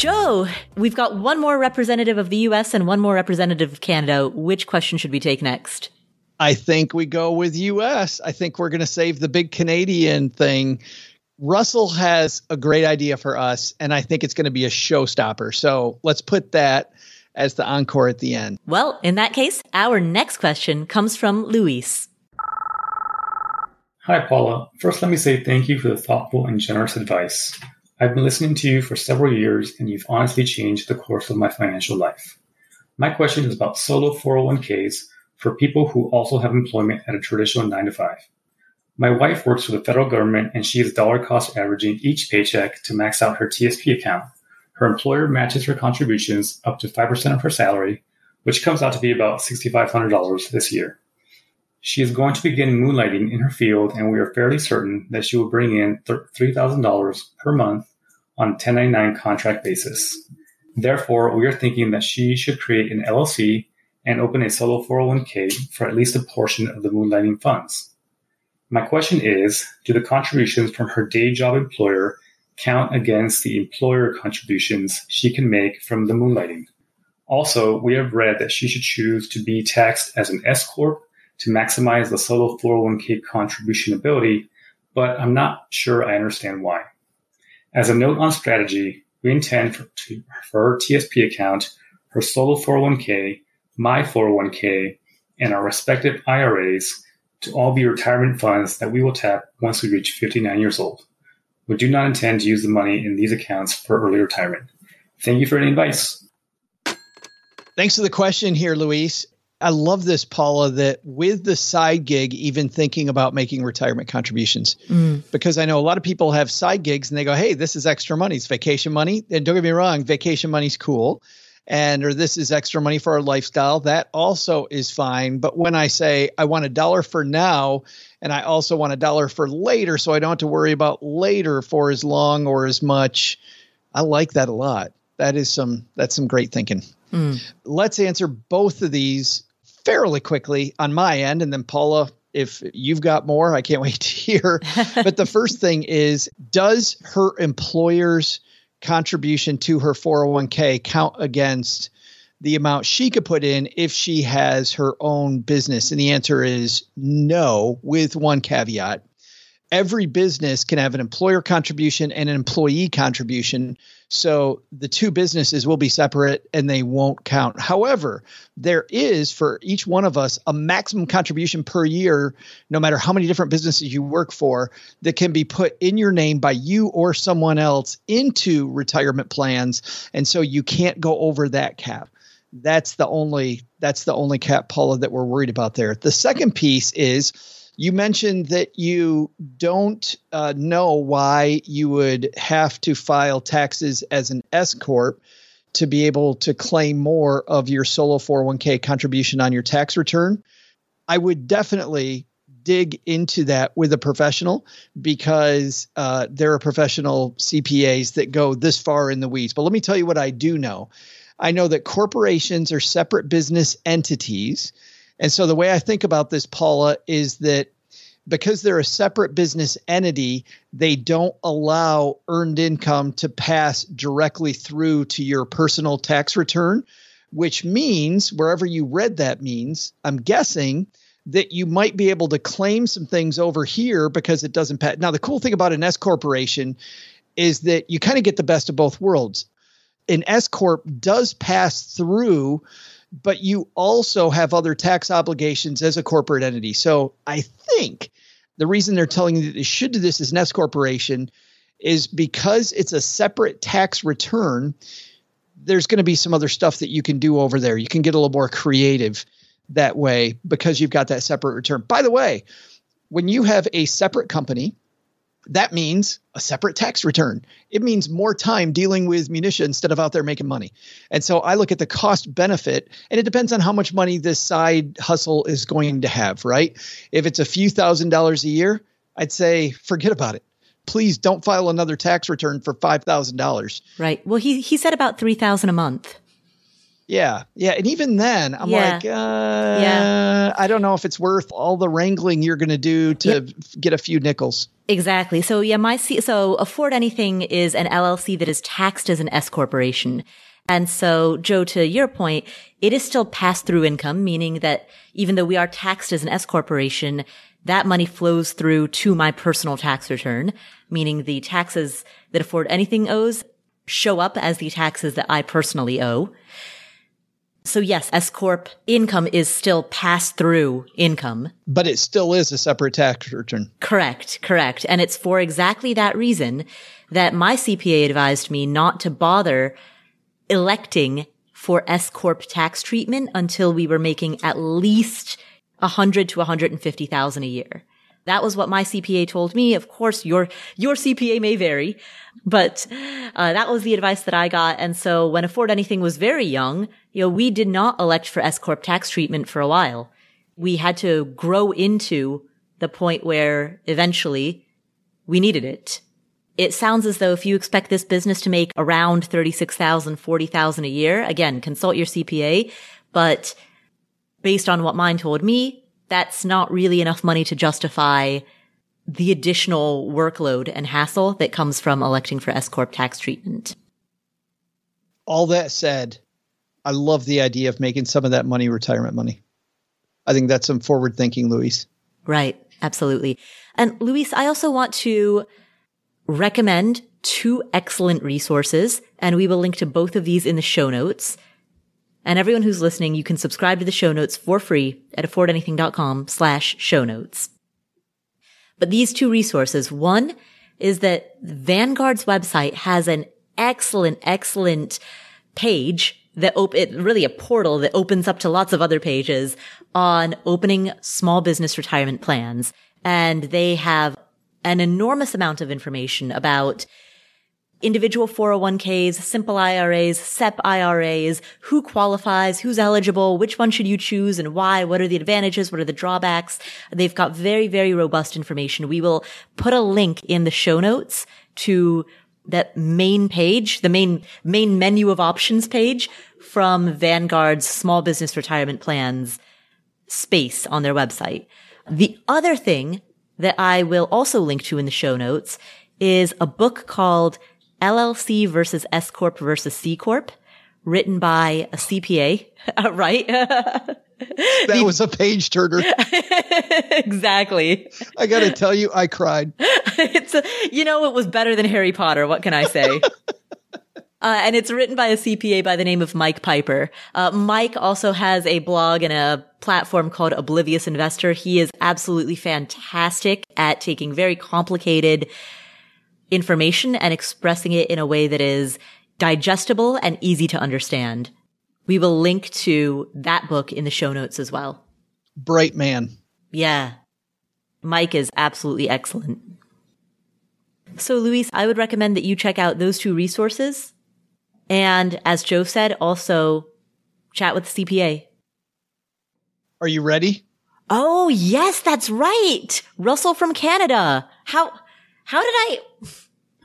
Joe, we've got one more representative of the US and one more representative of Canada. Which question should we take next? I think we go with US. I think we're going to save the big Canadian thing. Russell has a great idea for us, and I think it's going to be a showstopper. So let's put that as the encore at the end. Well, in that case, our next question comes from Luis. Hi, Paula. First, let me say thank you for the thoughtful and generous advice. I've been listening to you for several years, and you've honestly changed the course of my financial life. My question is about solo 401ks for people who also have employment at a traditional 9 to 5. My wife works for the federal government and she is dollar cost averaging each paycheck to max out her TSP account her employer matches her contributions up to 5% of her salary, which comes out to be about $6,500 this year. She is going to begin moonlighting in her field, and we are fairly certain that she will bring in $3,000 per month on a 1099 contract basis. Therefore, we are thinking that she should create an LLC and open a solo 401k for at least a portion of the moonlighting funds. My question is Do the contributions from her day job employer count against the employer contributions she can make from the moonlighting. Also, we have read that she should choose to be taxed as an S Corp to maximize the solo 401k contribution ability, but I'm not sure I understand why. As a note on strategy, we intend for, to, her TSP account, her solo 401k, my 401k, and our respective IRAs to all be retirement funds that we will tap once we reach 59 years old. We do not intend to use the money in these accounts for early retirement. Thank you for any advice. Thanks for the question here, Luis. I love this, Paula, that with the side gig, even thinking about making retirement contributions, mm. because I know a lot of people have side gigs and they go, Hey, this is extra money. It's vacation money. And don't get me wrong, vacation money's cool. And or this is extra money for our lifestyle. That also is fine. But when I say I want a dollar for now and I also want a dollar for later so I don't have to worry about later for as long or as much. I like that a lot. That is some that's some great thinking. Mm. Let's answer both of these fairly quickly on my end and then Paula if you've got more, I can't (laughs) wait to hear. but the first thing is does her employer's contribution to her 401k count against the amount she could put in if she has her own business? And the answer is no, with one caveat. Every business can have an employer contribution and an employee contribution. So the two businesses will be separate and they won't count. However, there is for each one of us a maximum contribution per year, no matter how many different businesses you work for, that can be put in your name by you or someone else into retirement plans. And so you can't go over that cap. That's the only that's the only cap, Paula, that we're worried about there. The second piece is you mentioned that you don't uh, know why you would have to file taxes as an S corp to be able to claim more of your solo 401k contribution on your tax return. I would definitely dig into that with a professional because uh, there are professional CPAs that go this far in the weeds. But let me tell you what I do know. I know that corporations are separate business entities and so the way I think about this, Paula, is that because they're a separate business entity, they don't allow earned income to pass directly through to your personal tax return, which means wherever you read that means, I'm guessing that you might be able to claim some things over here because it doesn't pass. Now, the cool thing about an S corporation is that you kind of get the best of both worlds. An S corp does pass through but you also have other tax obligations as a corporate entity. So I think the reason they're telling you that they should do this as an S corporation is because it's a separate tax return. There's going to be some other stuff that you can do over there. You can get a little more creative that way because you've got that separate return. By the way, when you have a separate company that means a separate tax return. It means more time dealing with munitions instead of out there making money. And so I look at the cost benefit, and it depends on how much money this side hustle is going to have, right? If it's a few thousand dollars a year, I'd say forget about it. Please don't file another tax return for five thousand dollars. Right. Well, he he said about three thousand a month. Yeah, yeah, and even then, I'm yeah. like, uh, yeah, I don't know if it's worth all the wrangling you're going to do to yep. get a few nickels. Exactly. So yeah, my C- so afford anything is an LLC that is taxed as an S corporation. And so, Joe, to your point, it is still pass through income, meaning that even though we are taxed as an S corporation, that money flows through to my personal tax return, meaning the taxes that afford anything owes show up as the taxes that I personally owe. So yes, S corp income is still pass through income, but it still is a separate tax return. Correct, correct. And it's for exactly that reason that my CPA advised me not to bother electing for S corp tax treatment until we were making at least 100 to 150,000 a year. That was what my CPA told me. Of course, your, your CPA may vary, but uh, that was the advice that I got. And so when Afford Anything was very young, you know, we did not elect for S Corp tax treatment for a while. We had to grow into the point where eventually we needed it. It sounds as though if you expect this business to make around 36,000, 40,000 a year, again, consult your CPA, but based on what mine told me, that's not really enough money to justify the additional workload and hassle that comes from electing for S Corp tax treatment. All that said, I love the idea of making some of that money retirement money. I think that's some forward thinking, Louise. Right. Absolutely. And Luis, I also want to recommend two excellent resources, and we will link to both of these in the show notes. And everyone who's listening, you can subscribe to the show notes for free at affordanything.com slash show notes. But these two resources, one is that Vanguard's website has an excellent, excellent page that op- it really a portal that opens up to lots of other pages on opening small business retirement plans. And they have an enormous amount of information about individual 401ks, simple IRAs, SEP IRAs, who qualifies, who's eligible, which one should you choose and why, what are the advantages, what are the drawbacks. They've got very, very robust information. We will put a link in the show notes to that main page, the main, main menu of options page from Vanguard's small business retirement plans space on their website. The other thing that I will also link to in the show notes is a book called LLC versus S Corp versus C Corp, written by a CPA, (laughs) right? (laughs) that was a page turner. (laughs) exactly. I got to tell you, I cried. it's a, you know, it was better than Harry Potter. What can I say? Uh, and it's written by a CPA by the name of Mike Piper. Uh, Mike also has a blog and a platform called Oblivious Investor. He is absolutely fantastic at taking very complicated information and expressing it in a way that is digestible and easy to understand. We will link to that book in the show notes as well. Bright man. Yeah. Mike is absolutely excellent. So, Luis, I would recommend that you check out those two resources. And as Joe said, also chat with the CPA. Are you ready? Oh, yes, that's right. Russell from Canada. How, how did I?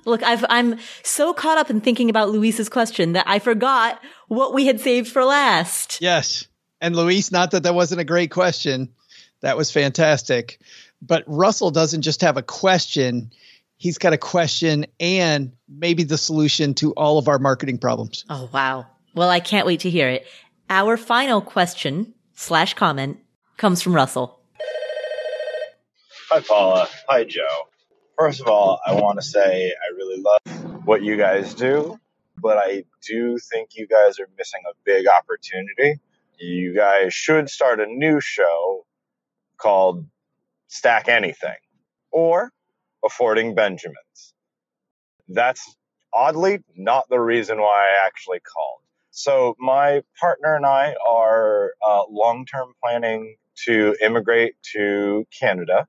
Look, i am so caught up in thinking about Luis's question that I forgot what we had saved for last. Yes. And Luis, not that that wasn't a great question. That was fantastic. But Russell doesn't just have a question he's got a question and maybe the solution to all of our marketing problems. Oh, wow. Well, I can't wait to hear it. Our final question slash comment comes from Russell. Hi, Paula. Hi, Joe. First of all, I want to say I really love what you guys do, but I do think you guys are missing a big opportunity. You guys should start a new show called Stack Anything. Or affording Benjamins. That's oddly not the reason why I actually called. So, my partner and I are uh, long term planning to immigrate to Canada.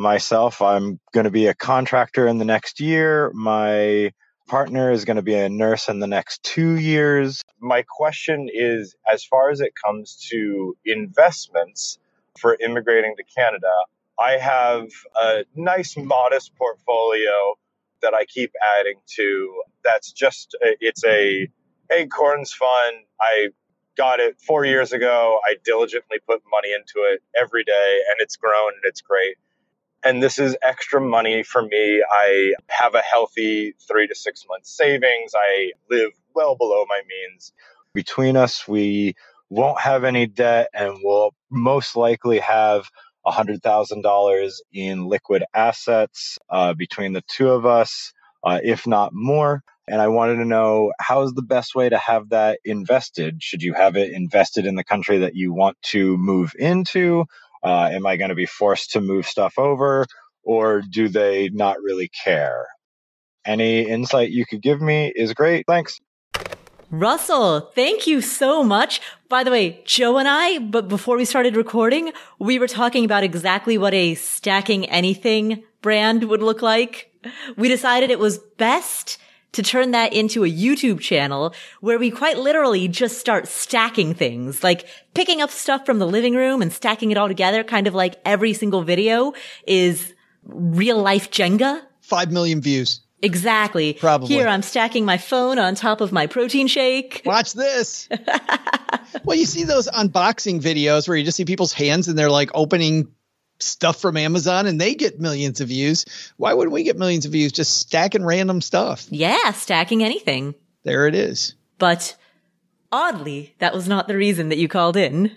Myself, I'm going to be a contractor in the next year. My partner is going to be a nurse in the next two years. My question is as far as it comes to investments for immigrating to Canada, I have a nice, modest portfolio that I keep adding to. That's just, it's a Acorns fund. I got it four years ago. I diligently put money into it every day and it's grown and it's great. And this is extra money for me. I have a healthy three to six months savings. I live well below my means. Between us, we won't have any debt and we'll most likely have $100,000 in liquid assets uh, between the two of us, uh, if not more. And I wanted to know how's the best way to have that invested? Should you have it invested in the country that you want to move into? Uh, am I going to be forced to move stuff over? Or do they not really care? Any insight you could give me is great. Thanks. Russell, thank you so much. By the way, Joe and I, but before we started recording, we were talking about exactly what a stacking anything brand would look like. We decided it was best to turn that into a YouTube channel where we quite literally just start stacking things, like picking up stuff from the living room and stacking it all together, kind of like every single video is real life Jenga. Five million views. Exactly. Probably. Here I'm stacking my phone on top of my protein shake. Watch this. (laughs) well, you see those unboxing videos where you just see people's hands and they're like opening stuff from Amazon and they get millions of views. Why wouldn't we get millions of views just stacking random stuff? Yeah, stacking anything. There it is. But oddly, that was not the reason that you called in.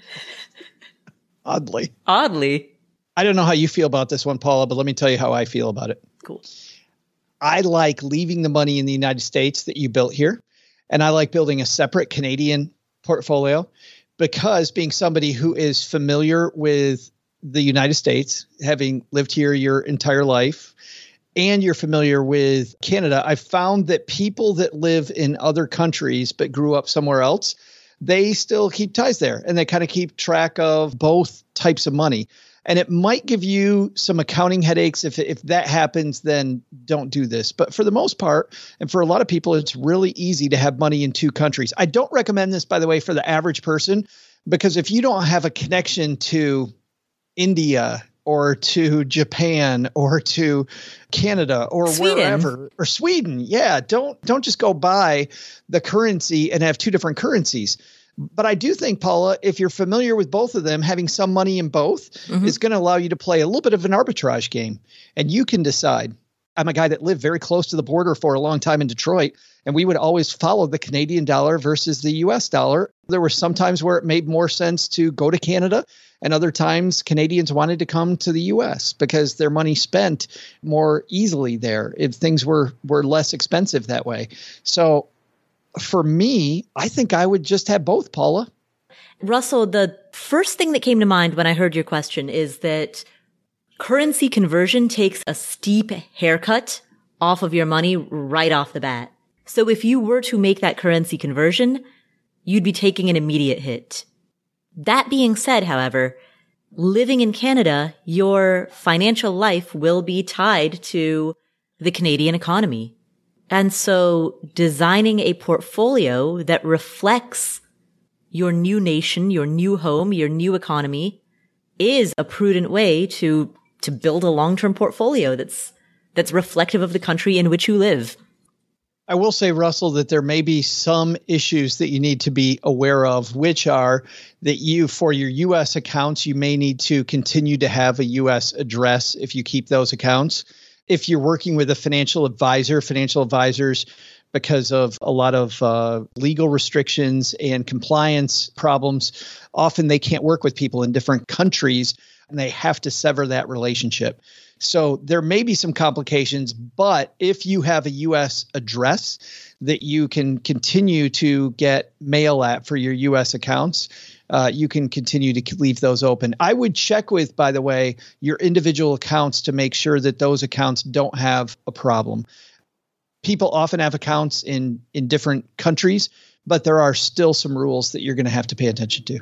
(laughs) oddly. Oddly. I don't know how you feel about this one, Paula, but let me tell you how I feel about it. Cool. I like leaving the money in the United States that you built here. And I like building a separate Canadian portfolio because being somebody who is familiar with the United States, having lived here your entire life, and you're familiar with Canada, I've found that people that live in other countries but grew up somewhere else, they still keep ties there and they kind of keep track of both types of money. And it might give you some accounting headaches if if that happens then don't do this. But for the most part and for a lot of people it's really easy to have money in two countries. I don't recommend this by the way for the average person because if you don't have a connection to india or to Japan or to Canada or Sweden. wherever or Sweden. Yeah, don't don't just go buy the currency and have two different currencies But I do think, Paula, if you're familiar with both of them, having some money in both mm-hmm. is going to allow you to play a little bit of an arbitrage game. And you can decide. I'm a guy that lived very close to the border for a long time in Detroit, and we would always follow the Canadian dollar versus the US dollar. There were some times where it made more sense to go to Canada, and other times Canadians wanted to come to the US because their money spent more easily there if things were were less expensive that way. So for me, I think I would just have both, Paula. Russell, the first thing that came to mind when I heard your question is that currency conversion takes a steep haircut off of your money right off the bat. So if you were to make that currency conversion, you'd be taking an immediate hit. That being said, however, living in Canada, your financial life will be tied to the Canadian economy. And so designing a portfolio that reflects your new nation, your new home, your new economy is a prudent way to, to build a long-term portfolio that's, that's reflective of the country in which you live. I will say, Russell, that there may be some issues that you need to be aware of, which are that you, for your U.S. accounts, you may need to continue to have a U.S. address if you keep those accounts if you're working with a financial advisor, financial advisors, because of a lot of uh, legal restrictions and compliance problems, often they can't work with people in different countries and they have to sever that relationship. So there may be some complications, but if you have a US address that you can continue to get mail at for your US accounts, uh, you can continue to leave those open. I would check with, by the way, your individual accounts to make sure that those accounts don't have a problem. People often have accounts in in different countries, but there are still some rules that you're going to have to pay attention to.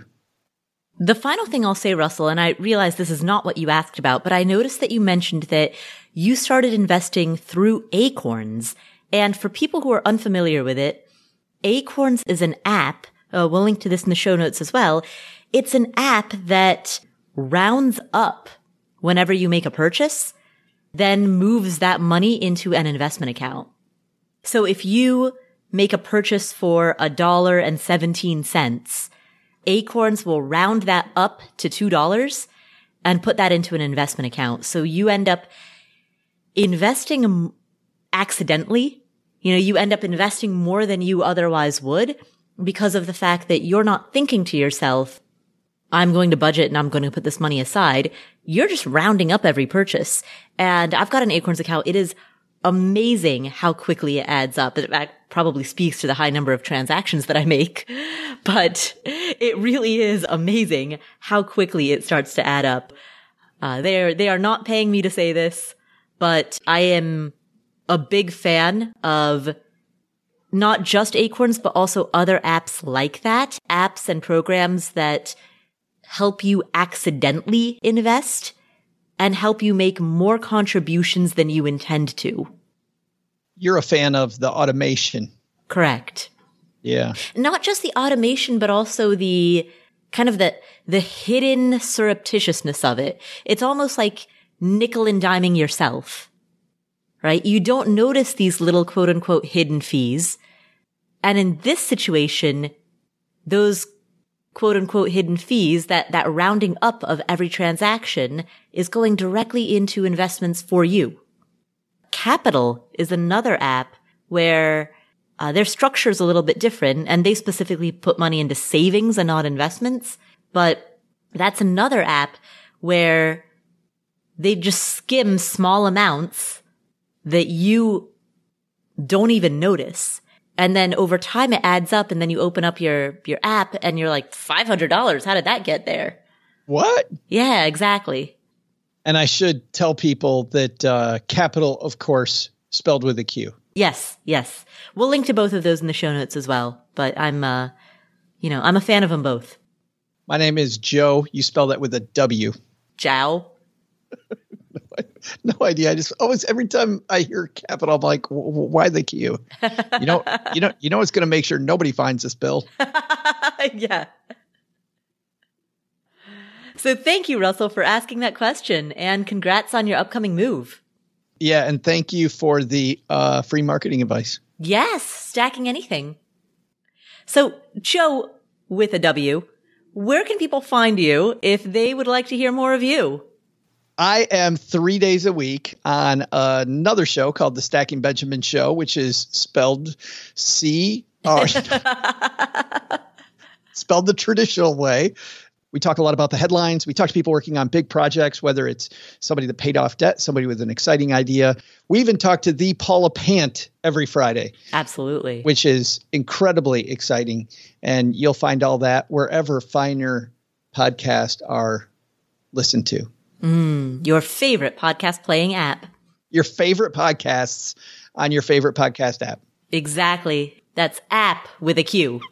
The final thing I'll say, Russell, and I realize this is not what you asked about, but I noticed that you mentioned that you started investing through Acorns. And for people who are unfamiliar with it, Acorns is an app uh, we'll link to this in the show notes as well. It's an app that rounds up whenever you make a purchase, then moves that money into an investment account. So if you make a purchase for a dollar and 17 cents, Acorns will round that up to $2 and put that into an investment account. So you end up investing accidentally. You know, you end up investing more than you otherwise would because of the fact that you're not thinking to yourself, I'm going to budget and I'm going to put this money aside. You're just rounding up every purchase. And I've got an Acorns account. It is amazing how quickly it adds up. That probably speaks to the high number of transactions that I make, (laughs) but it really is amazing how quickly it starts to add up. Uh, they're, they are not paying me to say this, but I am a big fan of not just Acorns, but also other apps like that, apps and programs that help you accidentally invest and help you make more contributions than you intend to. You're a fan of the automation. Correct. Yeah. Not just the automation, but also the kind of the, the hidden surreptitiousness of it. It's almost like nickel and diming yourself right? You don't notice these little quote unquote hidden fees. And in this situation, those quote unquote hidden fees, that, that rounding up of every transaction is going directly into investments for you. Qapital is another app where uh, their structure is a little bit different and they specifically put money into savings and not investments. But that's another app where they just skim small amounts that you don't even notice. And then over time it adds up and then you open up your, your app and you're like, $500. How did that get there? What? Yeah, exactly. And I should tell people that uh, Qapital, of course, spelled with a Q. Yes, yes. We'll link to both of those in the show notes as well. But I'm, uh, you know, I'm a fan of them both. My name is Joe. You spell that with a W. Jow. (laughs) (laughs) no idea. I just always every time I hear Qapital, I'm like, why the Q? You know, you know, you know, it's going to make sure nobody finds this bill. (laughs) yeah. So thank you, Russell, for asking that question, and congrats on your upcoming move. Yeah, and thank you for the uh, free marketing advice. Yes, stacking anything. So, Joe, with a W. Where can people find you if they would like to hear more of you? I am three days a week on another show called The Stacking Benjamin Show, which is spelled C (laughs) oh, R, (laughs) spelled the traditional way. We talk a lot about the headlines. We talk to people working on big projects, whether it's somebody that paid off debt, somebody with an exciting idea. We even talk to the Paula Pant every Friday. Absolutely. Which is incredibly exciting. And you'll find all that wherever finer podcasts are listened to. Mm, your favorite podcast playing app. Your favorite podcasts on your favorite podcast app. Exactly. That's app with a Q. (laughs)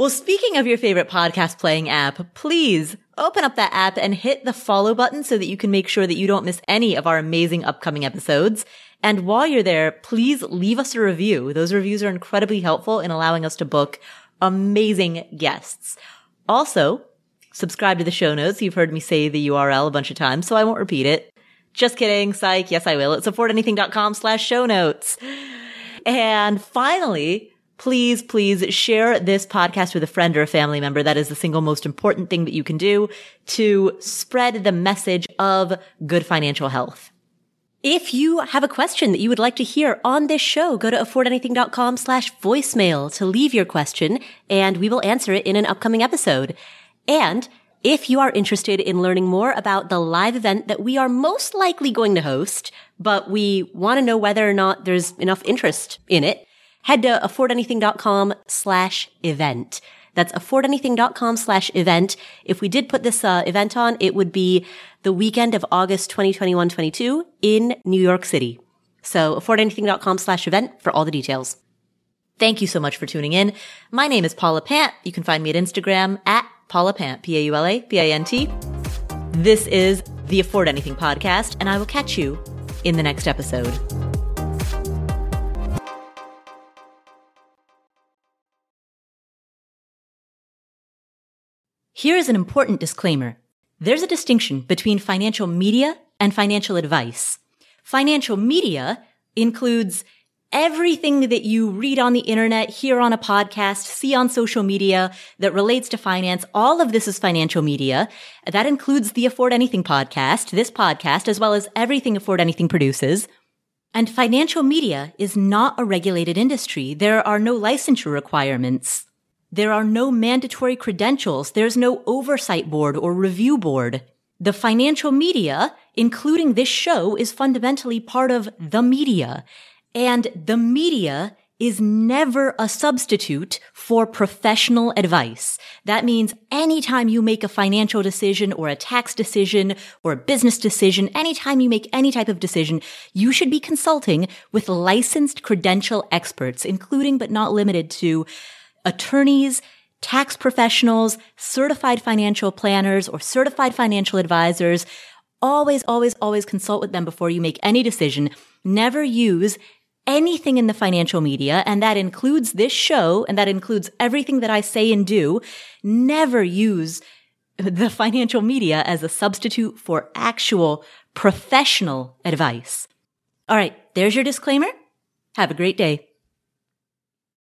Well, speaking of your favorite podcast playing app, please open up that app and hit the follow button so that you can make sure that you don't miss any of our amazing upcoming episodes. And while you're there, please leave us a review. Those reviews are incredibly helpful in allowing us to book amazing guests. Also, subscribe to the show notes. You've heard me say the URL a bunch of times, so I won't repeat it. Just kidding. Psych. Yes, I will. It's affordanything.com slash show notes. And finally, please, please share this podcast with a friend or a family member. That is the single most important thing that you can do to spread the message of good financial health. If you have a question that you would like to hear on this show, go to affordanything.com slash voicemail to leave your question and we will answer it in an upcoming episode. And if you are interested in learning more about the live event that we are most likely going to host, but we want to know whether or not there's enough interest in it, head to affordanything.com slash event. That's affordanything.com slash event. If we did put this uh, event on, it would be the weekend of August 2021-22 in New York City. So affordanything.com slash event for all the details. Thank you so much for tuning in. My name is Paula Pant. You can find me at Instagram at Paula Pant, P-A-U-L-A-P-A-N-T. This is the Afford Anything podcast, and I will catch you in the next episode. Here is an important disclaimer. There's a distinction between financial media and financial advice. Financial media includes everything that you read on the internet, hear on a podcast, see on social media that relates to finance. All of this is financial media. That includes the Afford Anything podcast, this podcast, as well as everything Afford Anything produces. And financial media is not a regulated industry. There are no licensure requirements. There are no mandatory credentials. There's no oversight board or review board. The financial media, including this show, is fundamentally part of the media. And the media is never a substitute for professional advice. That means anytime you make a financial decision or a tax decision or a business decision, anytime you make any type of decision, you should be consulting with licensed credential experts, including but not limited to attorneys, tax professionals, certified financial planners, or certified financial advisors. Always, always, always consult with them before you make any decision. Never use anything in the financial media, and that includes this show, and that includes everything that I say and do. Never use the (laughs) financial media as a substitute for actual professional advice. All right, there's your disclaimer. Have a great day.